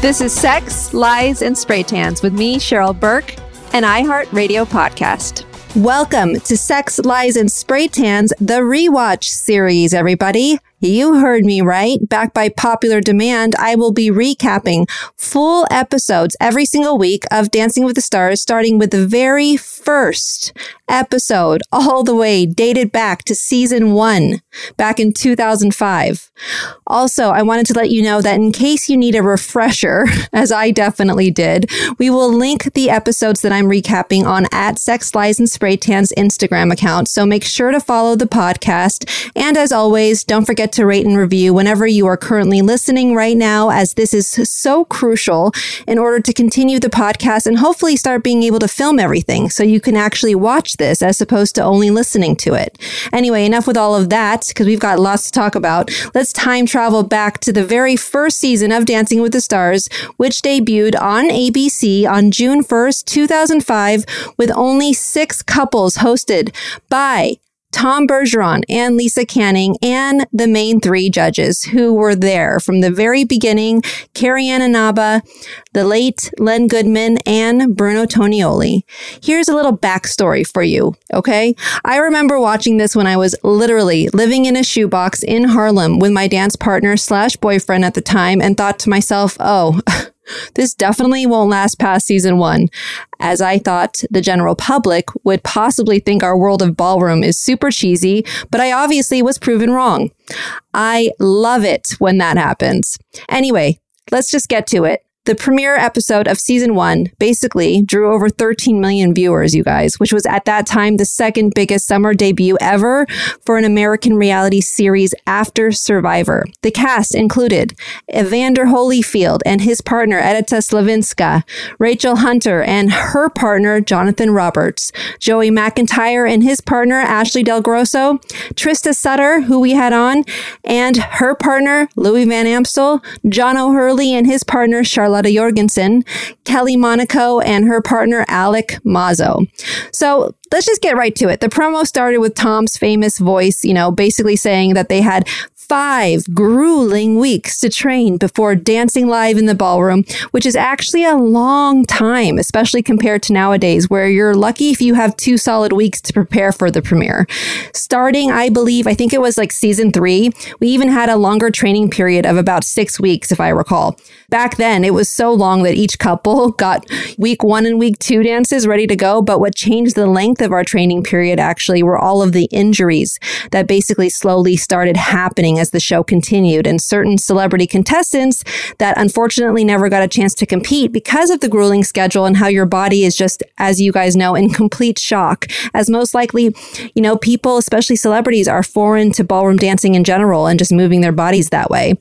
This is Sex, Lies, and Spray Tans with me, Cheryl Burke, an iHeartRadio podcast. Welcome to Sex, Lies, and Spray Tans, the rewatch series, everybody. You heard me right. Back by popular demand, I will be recapping full episodes every single week of Dancing with the Stars, starting with the very first episode, all the way dated back to season one, back in 2005. Also, I wanted to let you know that in case you need a refresher, as I definitely did, we will link the episodes that I'm recapping on at Sex Lies and Spray Tan's Instagram account. So make sure to follow the podcast. And as always, don't forget to rate and review whenever you are currently listening right now, as this is so crucial in order to continue the podcast and hopefully start being able to film everything so you can actually watch this as opposed to only listening to it. Anyway, enough with all of that because we've got lots to talk about. Let's time travel back to the very first season of Dancing with the Stars, which debuted on ABC on June 1st, 2005, with only six couples hosted by Tom Bergeron and Lisa Canning and the main three judges who were there from the very beginning, Carrie Ann Inaba, the late Len Goodman, and Bruno Tonioli. Here's a little backstory for you, okay? I remember watching this when I was literally living in a shoebox in Harlem with my dance partner slash boyfriend at the time and thought to myself, oh, This definitely won't last past season one, as I thought the general public would possibly think our world of ballroom is super cheesy, but I obviously was proven wrong. I love it when that happens. Anyway, let's just get to it. The premiere episode of season one basically drew over 13 million viewers, you guys, which was at that time the second biggest summer debut ever for an American reality series after Survivor. The cast included Evander Holyfield and his partner Edyta Sliwinska, Rachel Hunter and her partner Jonathan Roberts, Joey McIntyre and his partner Ashley Del Grosso, Trista Sutter, who we had on, and her partner Louis Van Amstel, John O'Hurley and his partner Charlotte Charlotta Jorgensen, Kelly Monaco, and her partner Alec Mazo. So let's just get right to it. The promo started with Tom's famous voice, you know, basically saying that they had five grueling weeks to train before dancing live in the ballroom, which is actually a long time, especially compared to nowadays, where you're lucky if you have two solid weeks to prepare for the premiere. Starting, I believe, I think it was like season three, we even had a longer training period of about six weeks, if I recall. Back then, it was so long that each couple got week one and week two dances ready to go. But what changed the length of our training period actually were all of the injuries that basically slowly started happening as the show continued and certain celebrity contestants that unfortunately never got a chance to compete because of the grueling schedule and how your body is just, as you guys know, in complete shock. As most likely, you know, people, especially celebrities, are foreign to ballroom dancing in general and just moving their bodies that way.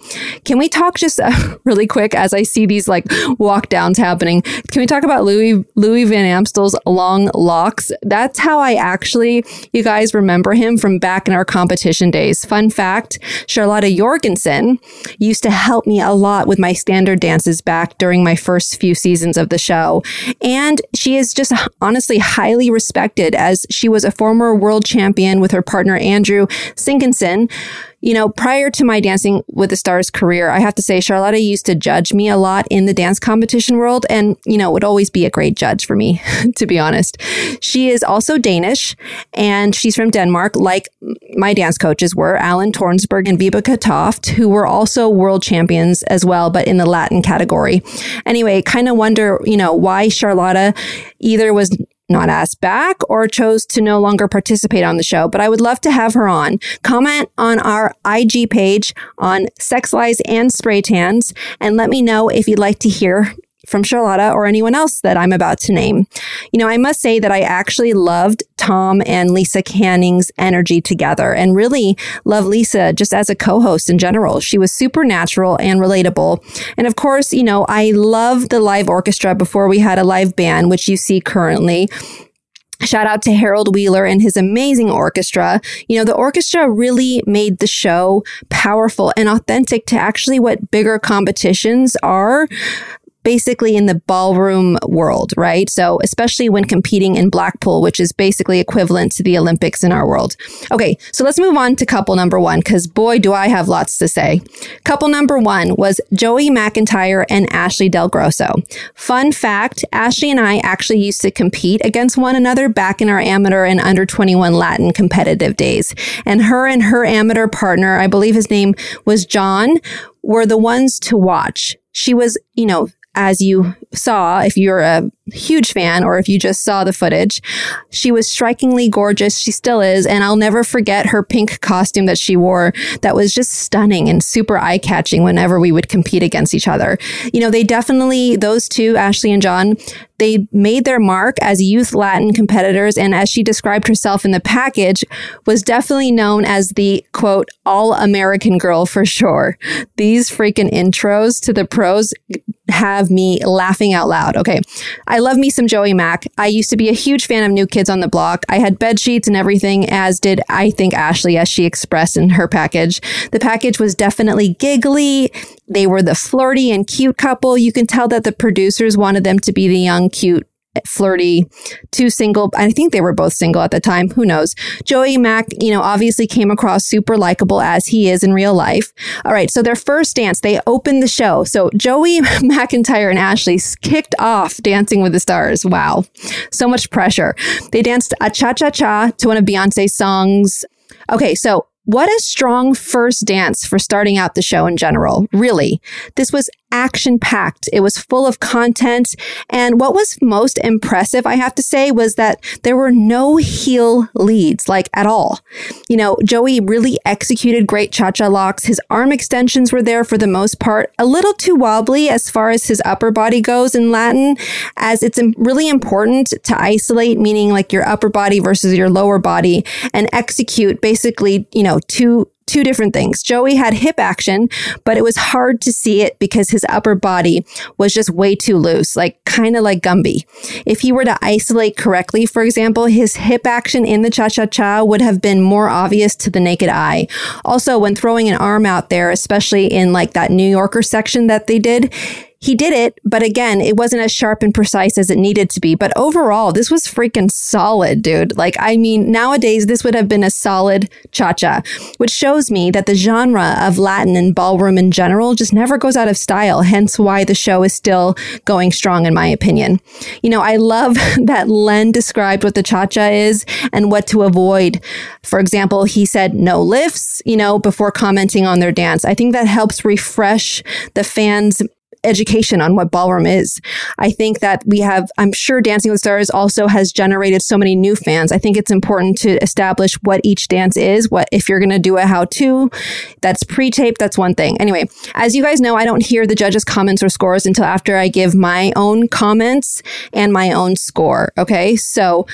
Can we talk just uh, really quick as I see these like walk downs happening? Can we talk about Louis Louis Van Amstel's long locks? That's how I actually, you guys remember him from back in our competition days. Fun fact: Charlotta Jorgensen used to help me a lot with my standard dances back during my first few seasons of the show. And she is just honestly highly respected as she was a former world champion with her partner Andrew Sinkinson you know, prior to my Dancing with the Stars career, I have to say Charlotta used to judge me a lot in the dance competition world and, you know, would always be a great judge for me, to be honest. She is also Danish and she's from Denmark, like my dance coaches were, Alan Tornsberg and Vibeke Toft, who were also world champions as well, but in the Latin category. Anyway, kind of wonder, you know, why Charlotta either was not asked back or chose to no longer participate on the show, but I would love to have her on. Comment on our IG page on Sex Lies and Spray Tans and let me know if you'd like to hear from Charlotta or anyone else that I'm about to name. You know, I must say that I actually loved Tom and Lisa Canning's energy together and really love Lisa just as a co-host in general. She was super natural and relatable. And of course, you know, I love the live orchestra before we had a live band, which you see currently. Shout out to Harold Wheeler and his amazing orchestra. You know, the orchestra really made the show powerful and authentic to actually what bigger competitions are basically in the ballroom world, right? So, especially when competing in Blackpool, which is basically equivalent to the Olympics in our world. Okay, so let's move on to couple number one, because boy, do I have lots to say. Couple number one was Joey McIntyre and Ashley Del Grosso. Fun fact Ashley and I actually used to compete against one another back in our amateur and under 21 Latin competitive days. And her and her amateur partner, I believe his name was John, were the ones to watch. She was, you know, as you saw, if you're a huge fan or if you just saw the footage, she was strikingly gorgeous. She still is. And I'll never forget her pink costume that she wore that was just stunning and super eye catching whenever we would compete against each other. You know, they definitely, those two, Ashley and John, they made their mark as youth Latin competitors. And as she described herself in the package, was definitely known as the quote, all American girl for sure. These freaking intros to the pros have me laughing out loud. Okay. I love me some Joey Mack. I used to be a huge fan of New Kids on the Block. I had bed sheets and everything, as did I think Ashley, as she expressed in her package. The package was definitely giggly. They were the flirty and cute couple. You can tell that the producers wanted them to be the young, cute flirty, two single. I think they were both single at the time. Who knows? Joey Mack, you know, obviously came across super likable as he is in real life. All right. So their first dance, they opened the show. So Joey McIntyre and Ashley kicked off Dancing with the Stars. Wow. So much pressure. They danced a cha cha cha to one of Beyonce's songs. Okay. So what a strong first dance for starting out the show in general. Really. This was action packed. It was full of content. And what was most impressive, I have to say, was that there were no heel leads, like at all. You know, Joey really executed great cha cha locks. His arm extensions were there for the most part, a little too wobbly as far as his upper body goes in Latin, as it's really important to isolate, meaning like your upper body versus your lower body, and execute basically, you know, two two different things. Joey had hip action, but it was hard to see it because his upper body was just way too loose, like kind of like Gumby. If he were to isolate correctly, for example, his hip action in the cha cha cha would have been more obvious to the naked eye. Also, when throwing an arm out there, especially in like that New Yorker section that they did, he did it, but again, it wasn't as sharp and precise as it needed to be. But overall, this was freaking solid, dude. Like, I mean, nowadays, this would have been a solid cha cha, which shows me that the genre of Latin and ballroom in general just never goes out of style, hence why the show is still going strong, in my opinion. You know, I love that Len described what the cha cha is and what to avoid. For example, he said no lifts, you know, before commenting on their dance. I think that helps refresh the fans' education on what ballroom is. I think that we have, I'm sure Dancing with Stars also has generated so many new fans. I think it's important to establish what each dance is. What if you're going to do a how to that's pre taped, that's one thing. Anyway, as you guys know, I don't hear the judges' comments or scores until after I give my own comments and my own score. Okay. So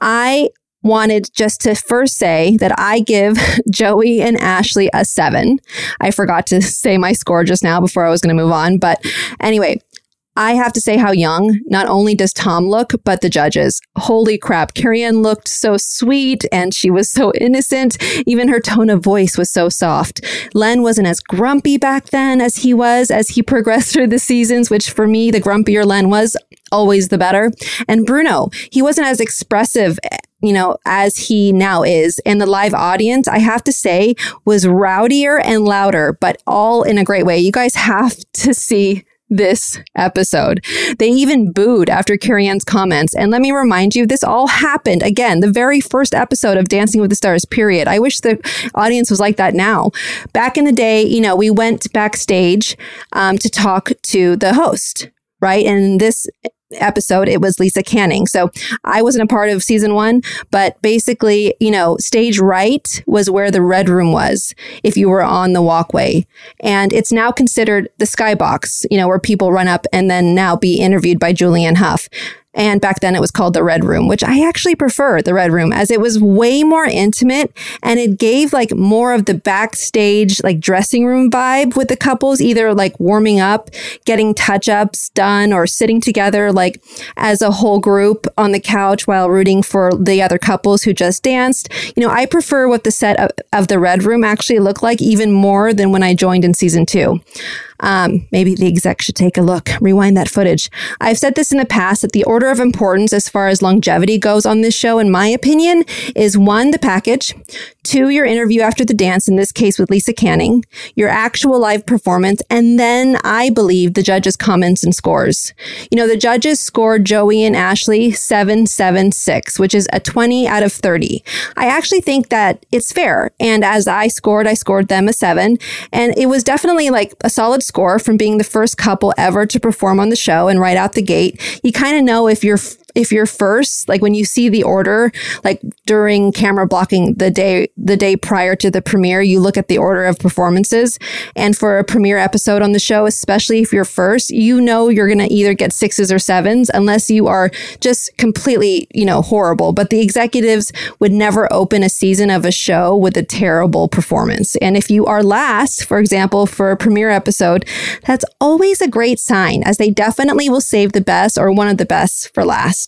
I wanted just to first say that I give Joey and Ashley a seven. I forgot to say my score just now before I was going to move on. But anyway, I have to say how young not only does Tom look, but the judges. Holy crap. Carrie looked so sweet and she was so innocent. Even her tone of voice was so soft. Len wasn't as grumpy back then as he was as he progressed through the seasons, which for me, the grumpier Len was, always the better. And Bruno, he wasn't as expressive you know, as he now is. And the live audience, I have to say, was rowdier and louder, but all in a great way. You guys have to see this episode. They even booed after Carrie Ann's comments. And let me remind you, this all happened again, the very first episode of Dancing with the Stars, period. I wish the audience was like that now. Back in the day, you know, we went backstage um, to talk to the host, right? And this episode, it was Lisa Canning. So I wasn't a part of season one, but basically, you know, stage right was where the red room was if you were on the walkway. And it's now considered the skybox, you know, where people run up and then now be interviewed by Julianne Hough. And back then it was called the Red Room, which I actually prefer the Red Room as it was way more intimate and it gave like more of the backstage, like dressing room vibe with the couples, either like warming up, getting touch ups done, or sitting together like as a whole group on the couch while rooting for the other couples who just danced. You know, I prefer what the set of, of the Red Room actually looked like even more than when I joined in season two. Um, maybe the exec should take a look, rewind that footage. I've said this in the past that the order of importance as far as longevity goes on this show, in my opinion, is one, the package, two, your interview after the dance, in this case with Lisa Canning, your actual live performance, and then I believe the judges' comments and scores. You know, the judges scored Joey and Ashley 776, which is a 20 out of 30. I actually think that it's fair. And as I scored, I scored them a seven. And it was definitely like a solid score from being the first couple ever to perform on the show and right out the gate. You kind of know if you're if you're first, like when you see the order, like during camera blocking the day, the day prior to the premiere, you look at the order of performances. And for a premiere episode on the show, especially if you're first, you know you're going to either get sixes or sevens unless you are just completely, you know, horrible. But the executives would never open a season of a show with a terrible performance. And if you are last, for example, for a premiere episode, that's always a great sign as they definitely will save the best or one of the best for last.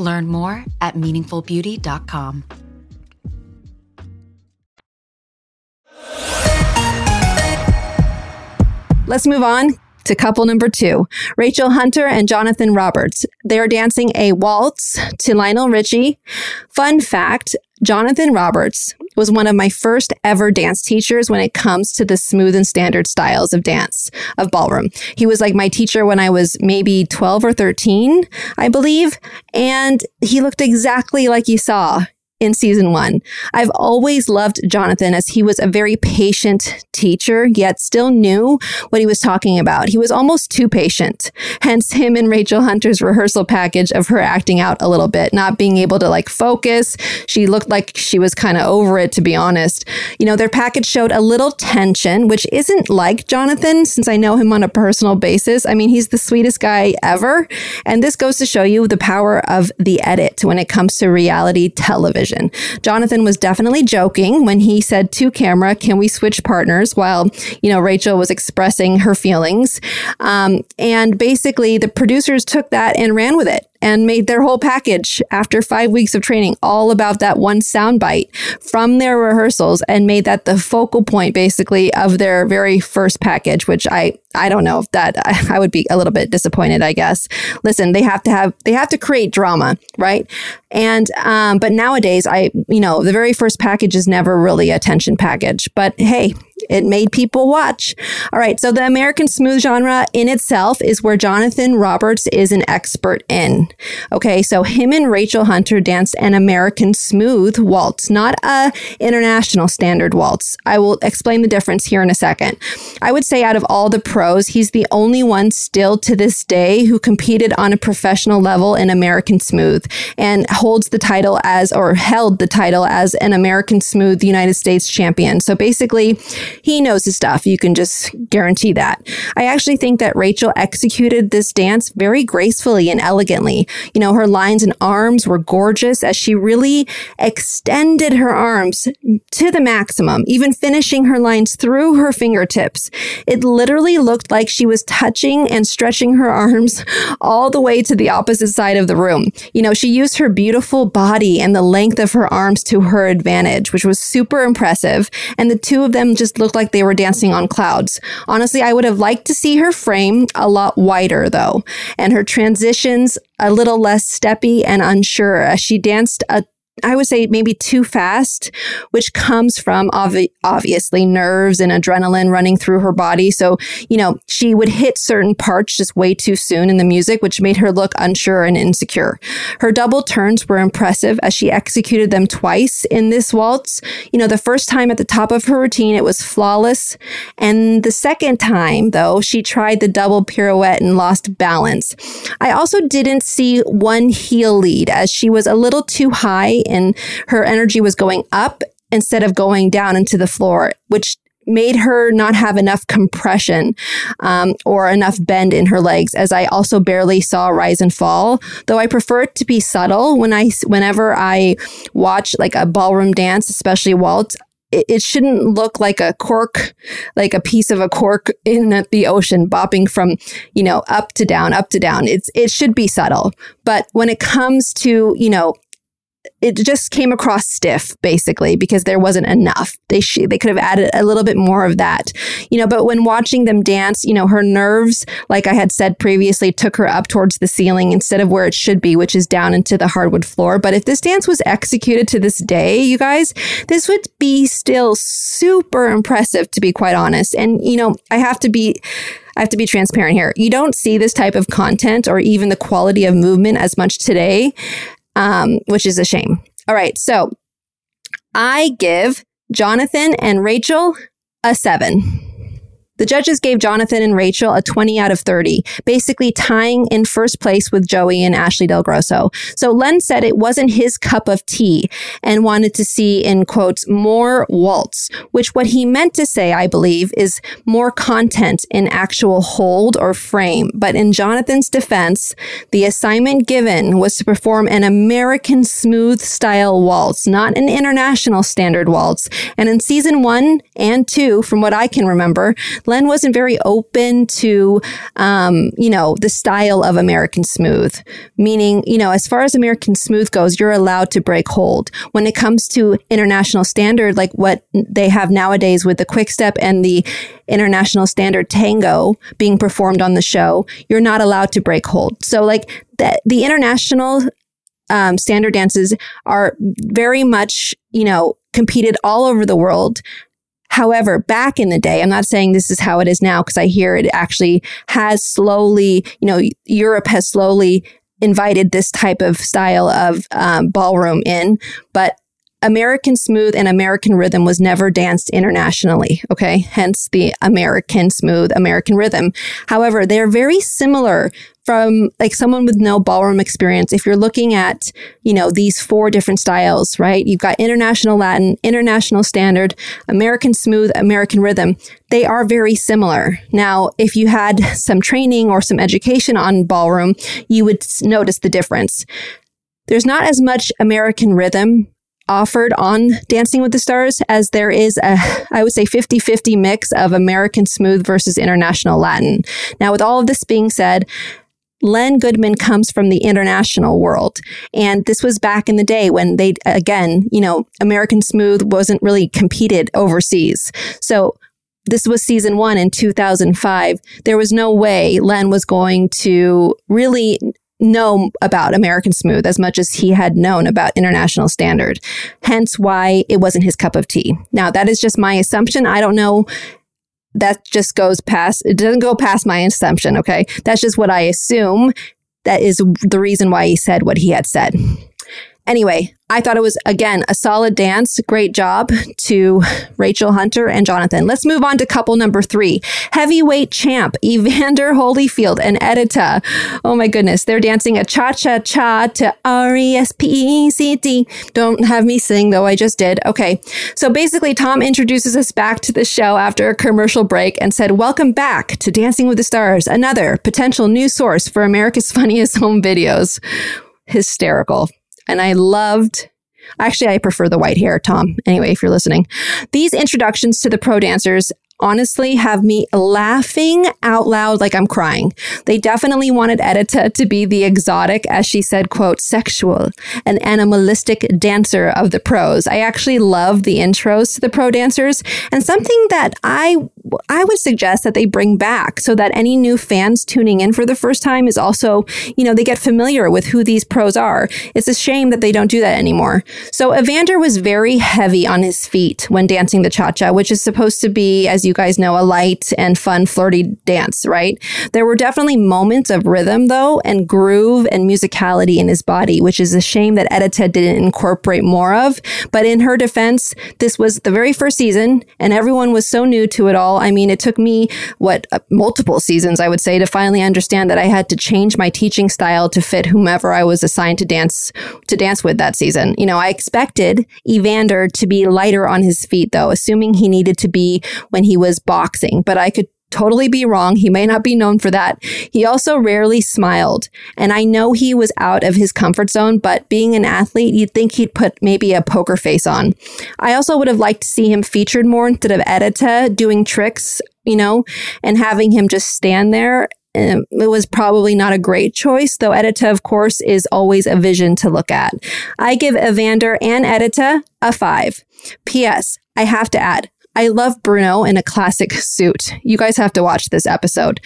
Learn more at meaningfulbeauty.com. Let's move on. To couple number two, Rachel Hunter and Jonathan Roberts. They are dancing a waltz to Lionel Richie. Fun fact Jonathan Roberts was one of my first ever dance teachers when it comes to the smooth and standard styles of dance, of ballroom. He was like my teacher when I was maybe 12 or 13, I believe. And he looked exactly like you saw in season one. I've always loved Jonathan as he was a very patient teacher, yet still knew what he was talking about. He was almost too patient. Hence him and Rachel Hunter's rehearsal package of her acting out a little bit, not being able to like focus. She looked like she was kind of over it, to be honest. You know, their package showed a little tension, which isn't like Jonathan since I know him on a personal basis. I mean, he's the sweetest guy ever. And this goes to show you the power of the edit when it comes to reality television Jonathan was definitely joking when he said to camera, Can we switch partners? while, you know, Rachel was expressing her feelings. Um, and basically, the producers took that and ran with it and made their whole package after five weeks of training all about that one soundbite from their rehearsals and made that the focal point basically of their very first package, which I, I don't know if that I would be a little bit disappointed, I guess. Listen, they have to have, they have to create drama, right? And, um, but nowadays I, you know, the very first package is never really a tension package, but hey, it made people watch. All right. So the American smooth genre in itself is where Jonathan Roberts is an expert in. Okay. So him and Rachel Hunter danced an American smooth waltz, not a international standard waltz. I will explain the difference here in a second. I would say out of all the pros, he's the only one still to this day who competed on a professional level in American smooth and holds the title as, or held the title as an American smooth United States champion. So basically, he knows his stuff. You can just guarantee that. I actually think that Rachel executed this dance very gracefully and elegantly. You know, her lines and arms were gorgeous as she really extended her arms to the maximum, even finishing her lines through her fingertips. It literally looked like she was touching and stretching her arms all the way to the opposite side of the room. You know, she used her beautiful body and the length of her arms to her advantage, which was super impressive. And the two of them just looked like they were dancing on clouds. Honestly, I would have liked to see her frame a lot wider though, and her transitions a little less steppy and unsure as she danced a I would say maybe too fast, which comes from obvi- obviously nerves and adrenaline running through her body. So, you know, she would hit certain parts just way too soon in the music, which made her look unsure and insecure. Her double turns were impressive as she executed them twice in this waltz. You know, the first time at the top of her routine, it was flawless. And the second time, though, she tried the double pirouette and lost balance. I also didn't see one heel lead as she was a little too high and her energy was going up instead of going down into the floor, which made her not have enough compression um, or enough bend in her legs as i also barely saw rise and fall though i prefer it to be subtle when i whenever i watch like a ballroom dance especially waltz it, it shouldn't look like a cork, like a piece of a cork in the ocean bopping from, you know, up to down, up to down. It's, it should be subtle. But when it comes to, you know, it just came across stiff basically because there wasn't enough. They sh- they could have added a little bit more of that you know but when watching them dance you know her nerves like i had said previously took her up towards the ceiling instead of where it should be which is down into the hardwood floor. But if this dance was executed to this day you guys this would be still super impressive to be quite honest. And you know i have to be I have to be transparent here. You don't see this type of content or even the quality of movement as much today um, which is a shame. All right. So I give Jonathan and Rachel a seven. The judges gave Jonathan and Rachel a 20 out of 30, basically tying in first place with Joey and Ashley Del Grosso. So Len said it wasn't his cup of tea and wanted to see, in quotes, more waltz, which what he meant to say, I believe, is more content in actual hold or frame. But in Jonathan's defense, the assignment given was to perform an American smooth style waltz, not an international standard waltz. And in season one and two, from what I can remember, Len wasn't very open to, um, you know, the style of American Smooth. Meaning, you know, as far as American Smooth goes, you're allowed to break hold. When it comes to international standard, like what they have nowadays with the Quick Step and the international standard tango being performed on the show, you're not allowed to break hold. So, like the, the international um, standard dances are very much, you know, competed all over the world. However, back in the day, I'm not saying this is how it is now because I hear it actually has slowly, you know, Europe has slowly invited this type of style of um, ballroom in, but American smooth and American rhythm was never danced internationally. Okay. Hence the American smooth, American rhythm. However, they're very similar from like someone with no ballroom experience, if you're looking at, you know, these four different styles, right? You've got international Latin, international standard, American smooth, American rhythm. They are very similar. Now, if you had some training or some education on ballroom, you would notice the difference. There's not as much American rhythm offered on Dancing with the Stars as there is a, I would say 50 50 mix of American smooth versus international Latin. Now, with all of this being said, Len Goodman comes from the international world. And this was back in the day when they, again, you know, American Smooth wasn't really competed overseas. So this was season one in 2005. There was no way Len was going to really know about American Smooth as much as he had known about International Standard. Hence why it wasn't his cup of tea. Now, that is just my assumption. I don't know that just goes past, it doesn't go past my assumption. Okay. That's just what I assume. That is the reason why he said what he had said. Anyway, I thought it was, again, a solid dance. Great job to Rachel Hunter and Jonathan. Let's move on to couple number three. Heavyweight champ Evander Holyfield and Edyta. Oh my goodness. They're dancing a cha cha cha to R E S P E C T. Don't have me sing, though I just did. Okay. So basically, Tom introduces us back to the show after a commercial break and said, Welcome back to Dancing with the Stars, another potential new source for America's Funniest Home Videos. Hysterical and I loved Actually, I prefer the white hair, Tom. Anyway, if you're listening, these introductions to the pro dancers honestly have me laughing out loud like I'm crying. They definitely wanted Edyta to be the exotic, as she said, quote, sexual and animalistic dancer of the pros. I actually love the intros to the pro dancers and something that I I would suggest that they bring back so that any new fans tuning in for the first time is also, you know, they get familiar with who these pros are. It's a shame that they don't do that anymore. So Evander was very heavy on his feet when dancing the cha-cha, which is supposed to be, as you you guys know, a light and fun, flirty dance, right? There were definitely moments of rhythm, though, and groove and musicality in his body, which is a shame that Edyta didn't incorporate more of. But in her defense, this was the very first season, and everyone was so new to it all. I mean, it took me, what, uh, multiple seasons, I would say, to finally understand that I had to change my teaching style to fit whomever I was assigned to dance to dance with that season. You know, I expected Evander to be lighter on his feet, though, assuming he needed to be when he was boxing, but I could totally be wrong. He may not be known for that. He also rarely smiled. And I know he was out of his comfort zone, but being an athlete, you'd think he'd put maybe a poker face on. I also would have liked to see him featured more instead of Edyta doing tricks, you know, and having him just stand there. Um, it was probably not a great choice, though Edyta, of course, is always a vision to look at. I give Evander and Edyta a five. P.S. I have to add, I love Bruno in a classic suit. You guys have to watch this episode.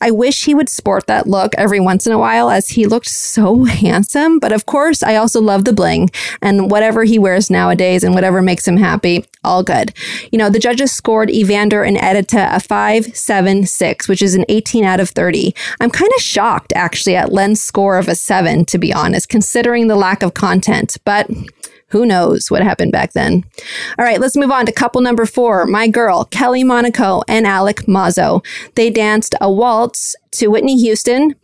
I wish he would sport that look every once in a while as he looked so handsome. But of course, I also love the bling and whatever he wears nowadays and whatever makes him happy, all good. You know, the judges scored Evander and Edyta a 5, 7, 6, which is an 18 out of 30. I'm kind of shocked actually at Len's score of a 7, to be honest, considering the lack of content. But who knows what happened back then? All right, let's move on to couple number four. My girl, Kelly Monaco and Alec Mazo. They danced a waltz to Whitney Houston.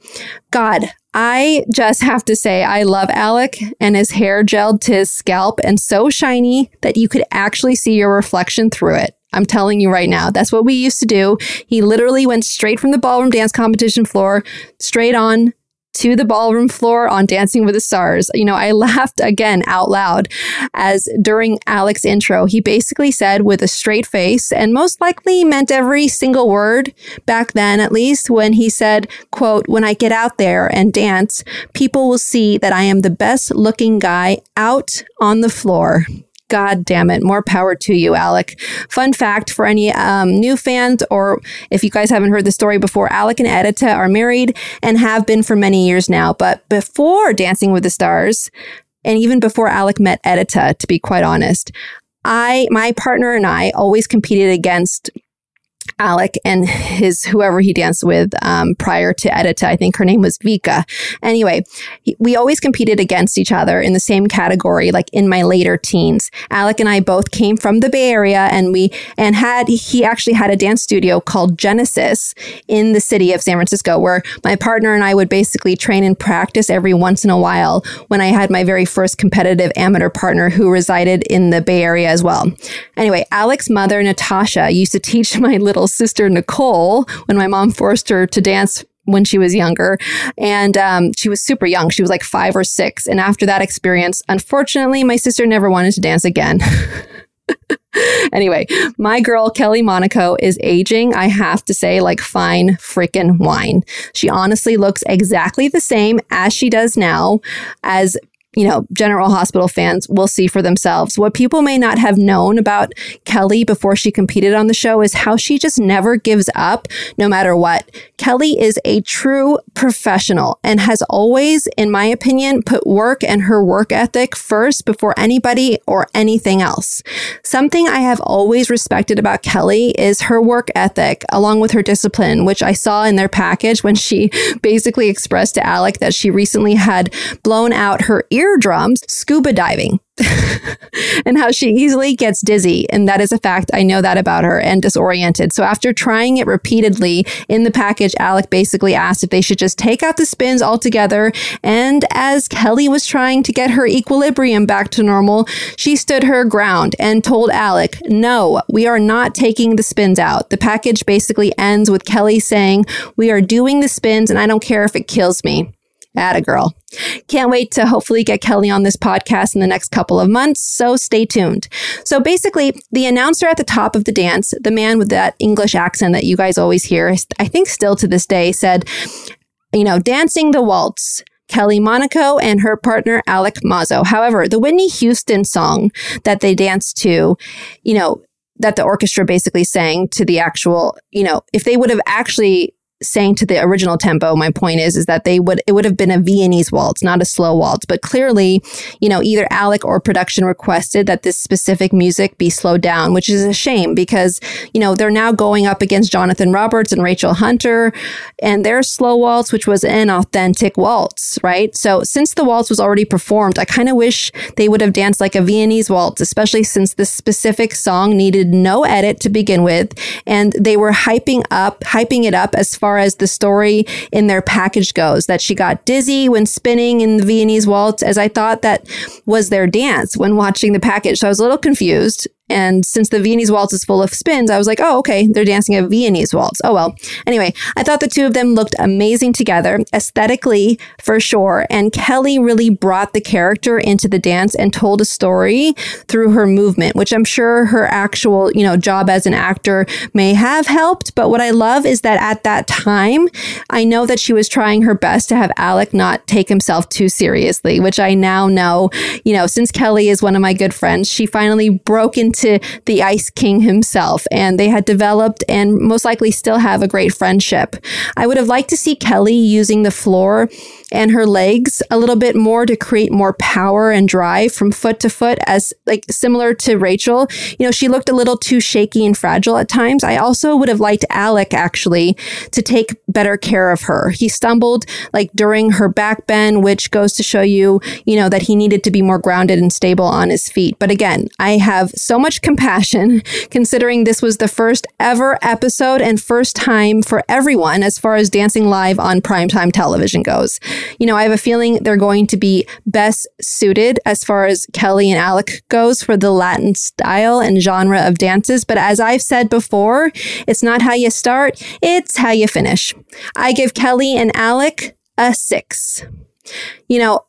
God, I just have to say, I love Alec and his hair gelled to his scalp and so shiny that you could actually see your reflection through it. I'm telling you right now, that's what we used to do. He literally went straight from the ballroom dance competition floor, straight on to the ballroom floor on Dancing with the Stars. You know, I laughed again out loud as during Alec's intro, he basically said with a straight face and most likely meant every single word back then, at least when he said, quote, when I get out there and dance, people will see that I am the best looking guy out on the floor. God damn it. More power to you, Alec. Fun fact for any um, new fans, or if you guys haven't heard the story before, Alec and Edyta are married and have been for many years now. But before Dancing with the Stars, and even before Alec met Edyta, to be quite honest, I, my partner and I always competed against Alec and his whoever he danced with um, prior to Edyta. I think her name was Vika. Anyway, he, we always competed against each other in the same category, like in my later teens. Alec and I both came from the Bay Area, and we and had he actually had a dance studio called Genesis in the city of San Francisco, where my partner and I would basically train and practice every once in a while. When I had my very first competitive amateur partner who resided in the Bay Area as well. Anyway, Alec's mother Natasha used to teach my little little sister Nicole when my mom forced her to dance when she was younger. And um, she was super young. She was like five or six. And after that experience, unfortunately, my sister never wanted to dance again. anyway, my girl Kelly Monaco is aging, I have to say, like fine freaking wine. She honestly looks exactly the same as she does now, as you know, General Hospital fans will see for themselves. What people may not have known about Kelly before she competed on the show is how she just never gives up no matter what. Kelly is a true professional and has always, in my opinion, put work and her work ethic first before anybody or anything else. Something I have always respected about Kelly is her work ethic along with her discipline, which I saw in their package when she basically expressed to Alec that she recently had blown out her ear eardrums scuba diving. and how she easily gets dizzy. And that is a fact. I know that about her and disoriented. So after trying it repeatedly in the package, Alec basically asked if they should just take out the spins altogether. And as Kelly was trying to get her equilibrium back to normal, she stood her ground and told Alec, no, we are not taking the spins out. The package basically ends with Kelly saying, we are doing the spins and I don't care if it kills me. Atta girl. Can't wait to hopefully get Kelly on this podcast in the next couple of months, so stay tuned. So basically, the announcer at the top of the dance, the man with that English accent that you guys always hear, I think still to this day, said, you know, dancing the waltz. Kelly Monaco and her partner Alec Mazo. However, the Whitney Houston song that they danced to, you know, that the orchestra basically sang to the actual, you know, if they would have actually saying to the original tempo, my point is, is that they would, it would have been a Viennese waltz, not a slow waltz. But clearly, you know, either Alec or production requested that this specific music be slowed down, which is a shame because, you know, they're now going up against Jonathan Roberts and Rachel Hunter and their slow waltz, which was an authentic waltz, right? So since the waltz was already performed, I kind of wish they would have danced like a Viennese waltz, especially since this specific song needed no edit to begin with. And they were hyping up, hyping it up as far far as the story in their package goes, that she got dizzy when spinning in the Viennese waltz, as I thought that was their dance when watching the package. So I was a little confused. And since the Viennese waltz is full of spins, I was like, oh, okay, they're dancing a Viennese waltz. Oh, well. Anyway, I thought the two of them looked amazing together, aesthetically for sure. And Kelly really brought the character into the dance and told a story through her movement, which I'm sure her actual, you know, job as an actor may have helped. But what I love is that at that time, I know that she was trying her best to have Alec not take himself too seriously, which I now know, you know, since Kelly is one of my good friends, she finally broke into to the Ice King himself, and they had developed and most likely still have a great friendship. I would have liked to see Kelly using the floor and her legs a little bit more to create more power and drive from foot to foot as like similar to Rachel. You know, she looked a little too shaky and fragile at times. I also would have liked Alec actually to take better care of her. He stumbled like during her back bend, which goes to show you, you know, that he needed to be more grounded and stable on his feet. But again, I have so much compassion considering this was the first ever episode and first time for everyone as far as dancing live on primetime television goes you know, I have a feeling they're going to be best suited as far as Kelly and Alec goes for the Latin style and genre of dances. But as I've said before, it's not how you start, it's how you finish. I give Kelly and Alec a six. You know,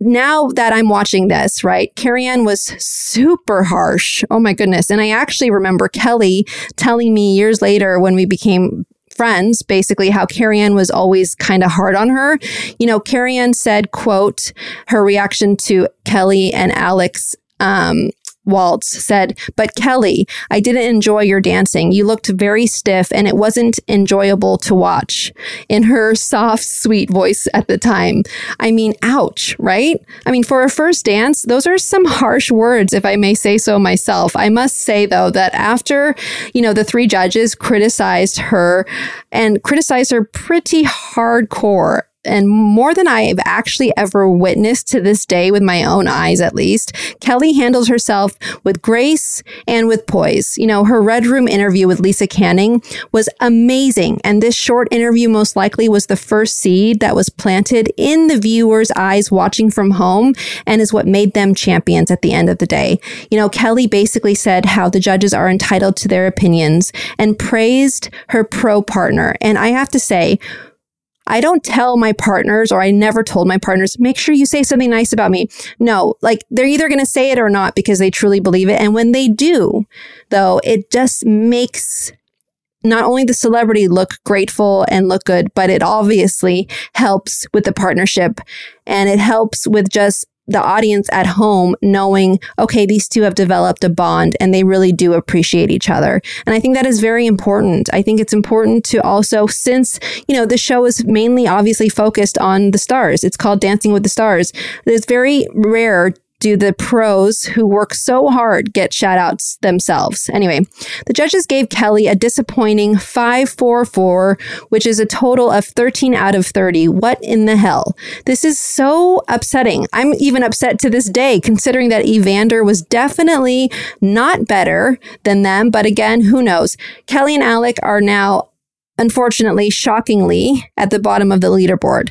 now that I'm watching this, right, Carrie Ann was super harsh. Oh my goodness. And I actually remember Kelly telling me years later when we became friends, basically how Carrie Ann was always kind of hard on her. You know, Carrie Ann said, quote, her reaction to Kelly and Alec's um, Waltz said, But Kelly, I didn't enjoy your dancing. You looked very stiff and it wasn't enjoyable to watch. In her soft, sweet voice at the time. I mean, ouch, right? I mean, for a first dance, those are some harsh words, if I may say so myself. I must say, though, that after, you know, the three judges criticized her and criticized her pretty hardcore and more than I have actually ever witnessed to this day with my own eyes, at least, Kelly handles herself with grace and with poise. You know, her Red Room interview with Lisa Canning was amazing. And this short interview most likely was the first seed that was planted in the viewer's eyes watching from home and is what made them champions at the end of the day. You know, Kelly basically said how the judges are entitled to their opinions and praised her pro partner. And I have to say, I don't tell my partners, or I never told my partners, make sure you say something nice about me. No, like they're either going to say it or not because they truly believe it. And when they do, though, it just makes not only the celebrity look grateful and look good, but it obviously helps with the partnership and it helps with just the audience at home knowing, okay, these two have developed a bond and they really do appreciate each other. And I think that is very important. I think it's important to also, since, you know, the show is mainly obviously focused on the stars, it's called Dancing with the Stars. It's very rare do the pros who work so hard get shout outs themselves? Anyway, the judges gave Kelly a disappointing 544, which is a total of 13 out of 30. What in the hell? This is so upsetting. I'm even upset to this day, considering that Evander was definitely not better than them. But again, who knows? Kelly and Alec are now, unfortunately, shockingly, at the bottom of the leaderboard.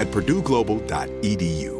at purdueglobal.edu.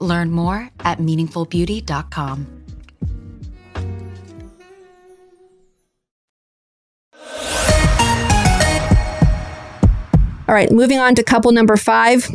Learn more at meaningfulbeauty.com. All right, moving on to couple number five.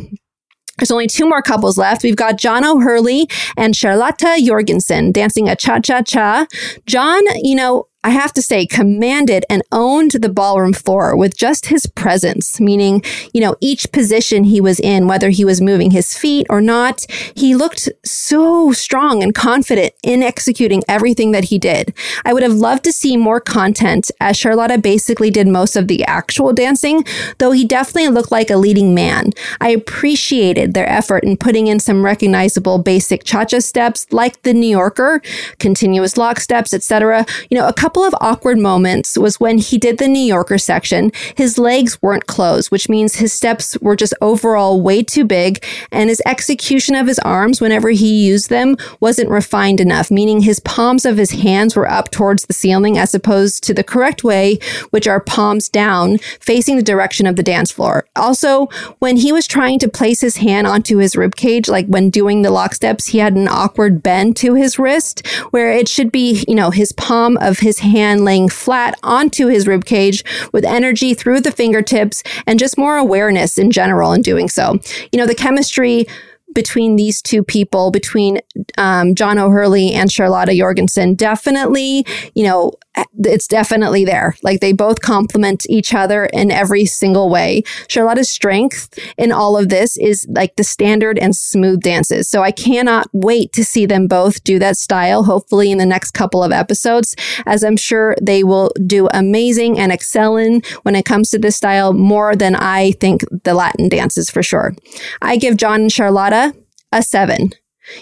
There's only two more couples left. We've got John O'Hurley and Charlotta Jorgensen dancing a cha cha cha. John, you know, I have to say, commanded and owned the ballroom floor with just his presence, meaning, you know, each position he was in, whether he was moving his feet or not, he looked so strong and confident in executing everything that he did. I would have loved to see more content as Charlotta basically did most of the actual dancing, though he definitely looked like a leading man. I appreciated their effort in putting in some recognizable basic cha-cha steps like the New Yorker, continuous lock steps, etc. You know, a couple couple of awkward moments was when he did the New Yorker section. His legs weren't closed, which means his steps were just overall way too big, and his execution of his arms whenever he used them wasn't refined enough, meaning his palms of his hands were up towards the ceiling as opposed to the correct way, which are palms down, facing the direction of the dance floor. Also, when he was trying to place his hand onto his rib cage, like when doing the lock steps, he had an awkward bend to his wrist where it should be, you know, his palm of his hand laying flat onto his rib cage with energy through the fingertips and just more awareness in general in doing so. You know, the chemistry between these two people, between um, John O'Hurley and Charlotta Jorgensen, definitely, you know, it's definitely there. Like they both complement each other in every single way. Charlotta's strength in all of this is like the standard and smooth dances. So I cannot wait to see them both do that style, hopefully in the next couple of episodes, as I'm sure they will do amazing and excel in when it comes to this style more than I think the Latin dances for sure. I give John and Charlotta a seven.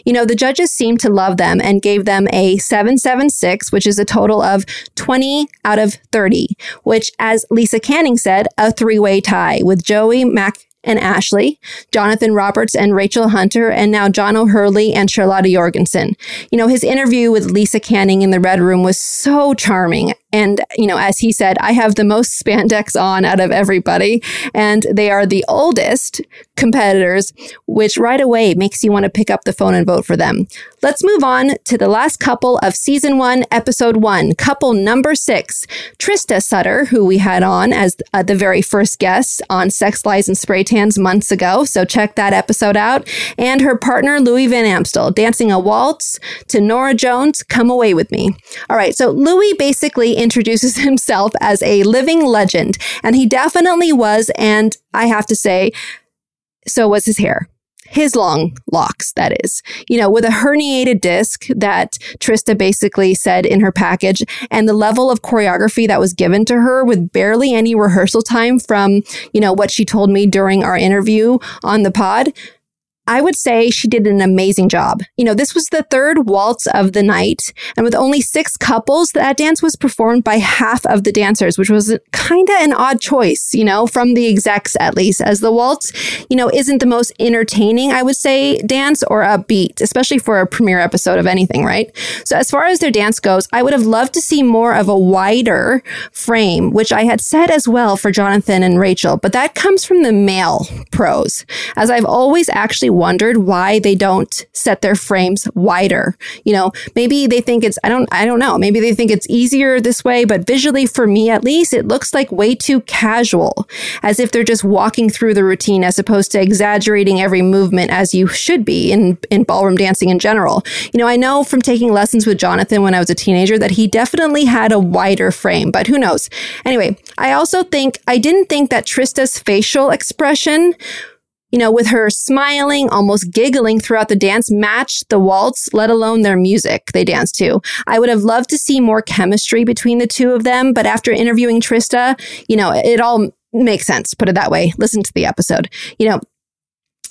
You know, the judges seemed to love them and gave them a 776, which is a total of 20 out of 30, which, as Lisa Canning said, a three way tie with Joey Mac and Ashley, Jonathan Roberts and Rachel Hunter, and now John O'Hurley and Charlotta Jorgensen. You know, his interview with Lisa Canning in the Red Room was so charming. And, you know, as he said, I have the most spandex on out of everybody. And they are the oldest competitors, which right away makes you want to pick up the phone and vote for them. Let's move on to the last couple of season one, episode one, couple number six, Trista Sutter, who we had on as uh, the very first guest on Sex, Lies, and Spray Tans months ago. So check that episode out. And her partner, Louis Van Amstel, dancing a waltz to Norah Jones, Come Away With Me. All right. So Louis basically introduces himself as a living legend, and he definitely was. And I have to say, so was his hair his long locks, that is, you know, with a herniated disc that Trista basically said in her package, and the level of choreography that was given to her with barely any rehearsal time from, you know, what she told me during our interview on the pod. I would say she did an amazing job. You know, this was the third waltz of the night, and with only six couples, that dance was performed by half of the dancers, which was kind of an odd choice, you know, from the execs at least, as the waltz, you know, isn't the most entertaining, I would say, dance or upbeat, especially for a premiere episode of anything, right? So, as far as their dance goes, I would have loved to see more of a wider frame, which I had said as well for Jonathan and Rachel, but that comes from the male pros, as I've always actually wondered why they don't set their frames wider. You know, maybe they think it's I don't I don't know. Maybe they think it's easier this way, but visually for me at least, it looks like way too casual, as if they're just walking through the routine as opposed to exaggerating every movement as you should be in in ballroom dancing in general. You know, I know from taking lessons with Jonathan when I was a teenager that he definitely had a wider frame, but who knows. Anyway, I also think I didn't think that Trista's facial expression you know, with her smiling, almost giggling throughout the dance, matched the waltz, let alone their music they danced to. I would have loved to see more chemistry between the two of them, but after interviewing Trista, you know, it all makes sense, put it that way. Listen to the episode. You know,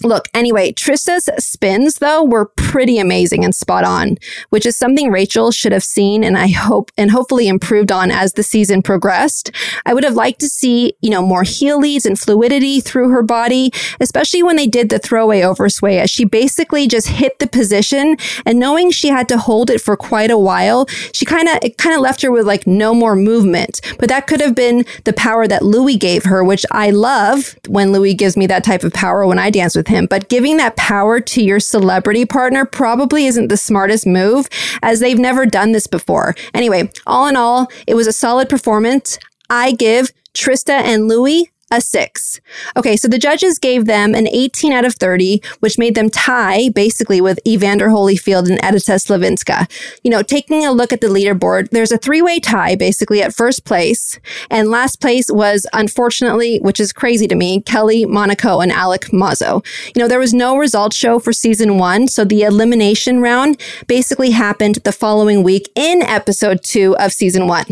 Look, anyway, Trista's spins, though, were pretty amazing and spot on, which is something Rachel should have seen and I hope and hopefully improved on as the season progressed. I would have liked to see, you know, more heel leads and fluidity through her body, especially when they did the throwaway oversway as she basically just hit the position and knowing she had to hold it for quite a while, she kind of, it kind of left her with like no more movement. But that could have been the power that Louis gave her, which I love when Louis gives me that type of power when I dance with him him. But giving that power to your celebrity partner probably isn't the smartest move as they've never done this before. Anyway, all in all, it was a solid performance. I give Trista and Louis a six. Okay, so the judges gave them an 18 out of 30, which made them tie basically with Evander Holyfield and Edyta Sliwinska. You know, taking a look at the leaderboard, there's a three way tie basically at first place. And last place was, unfortunately, which is crazy to me, Kelly Monaco and Alec Mazo. You know, there was no results show for season one. So the elimination round basically happened the following week in episode two of season one.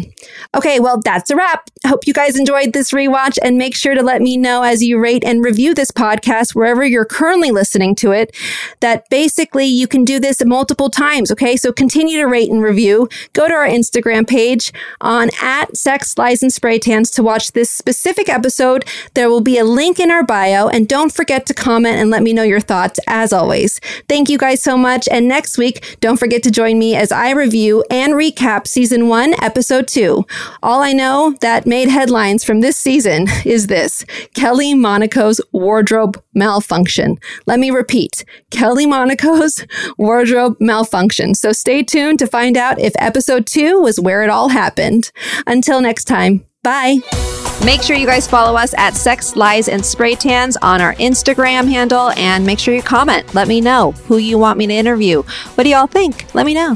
Okay, well, that's a wrap. Hope you guys enjoyed this rewatch and make sure to let me know as you rate and review this podcast wherever you're currently listening to it that basically you can do this multiple times. Okay, so continue to rate and review. Go to our Instagram page on at Sex, Lies, and Spray Tans to watch this specific episode. There will be a link in our bio, and don't forget to comment and let me know your thoughts as always. Thank you guys so much. And next week, don't forget to join me as I review and recap season one, episode two. All I know that made headlines from this season is this Kelly Monaco's wardrobe malfunction. Let me repeat Kelly Monaco's wardrobe malfunction. So stay tuned to find out if episode two was where it all happened. Until next time, bye. Make sure you guys follow us at Sex, Lies, and Spray Tans on our Instagram handle and make sure you comment. Let me know who you want me to interview. What do y'all think? Let me know.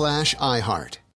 slash iHeart.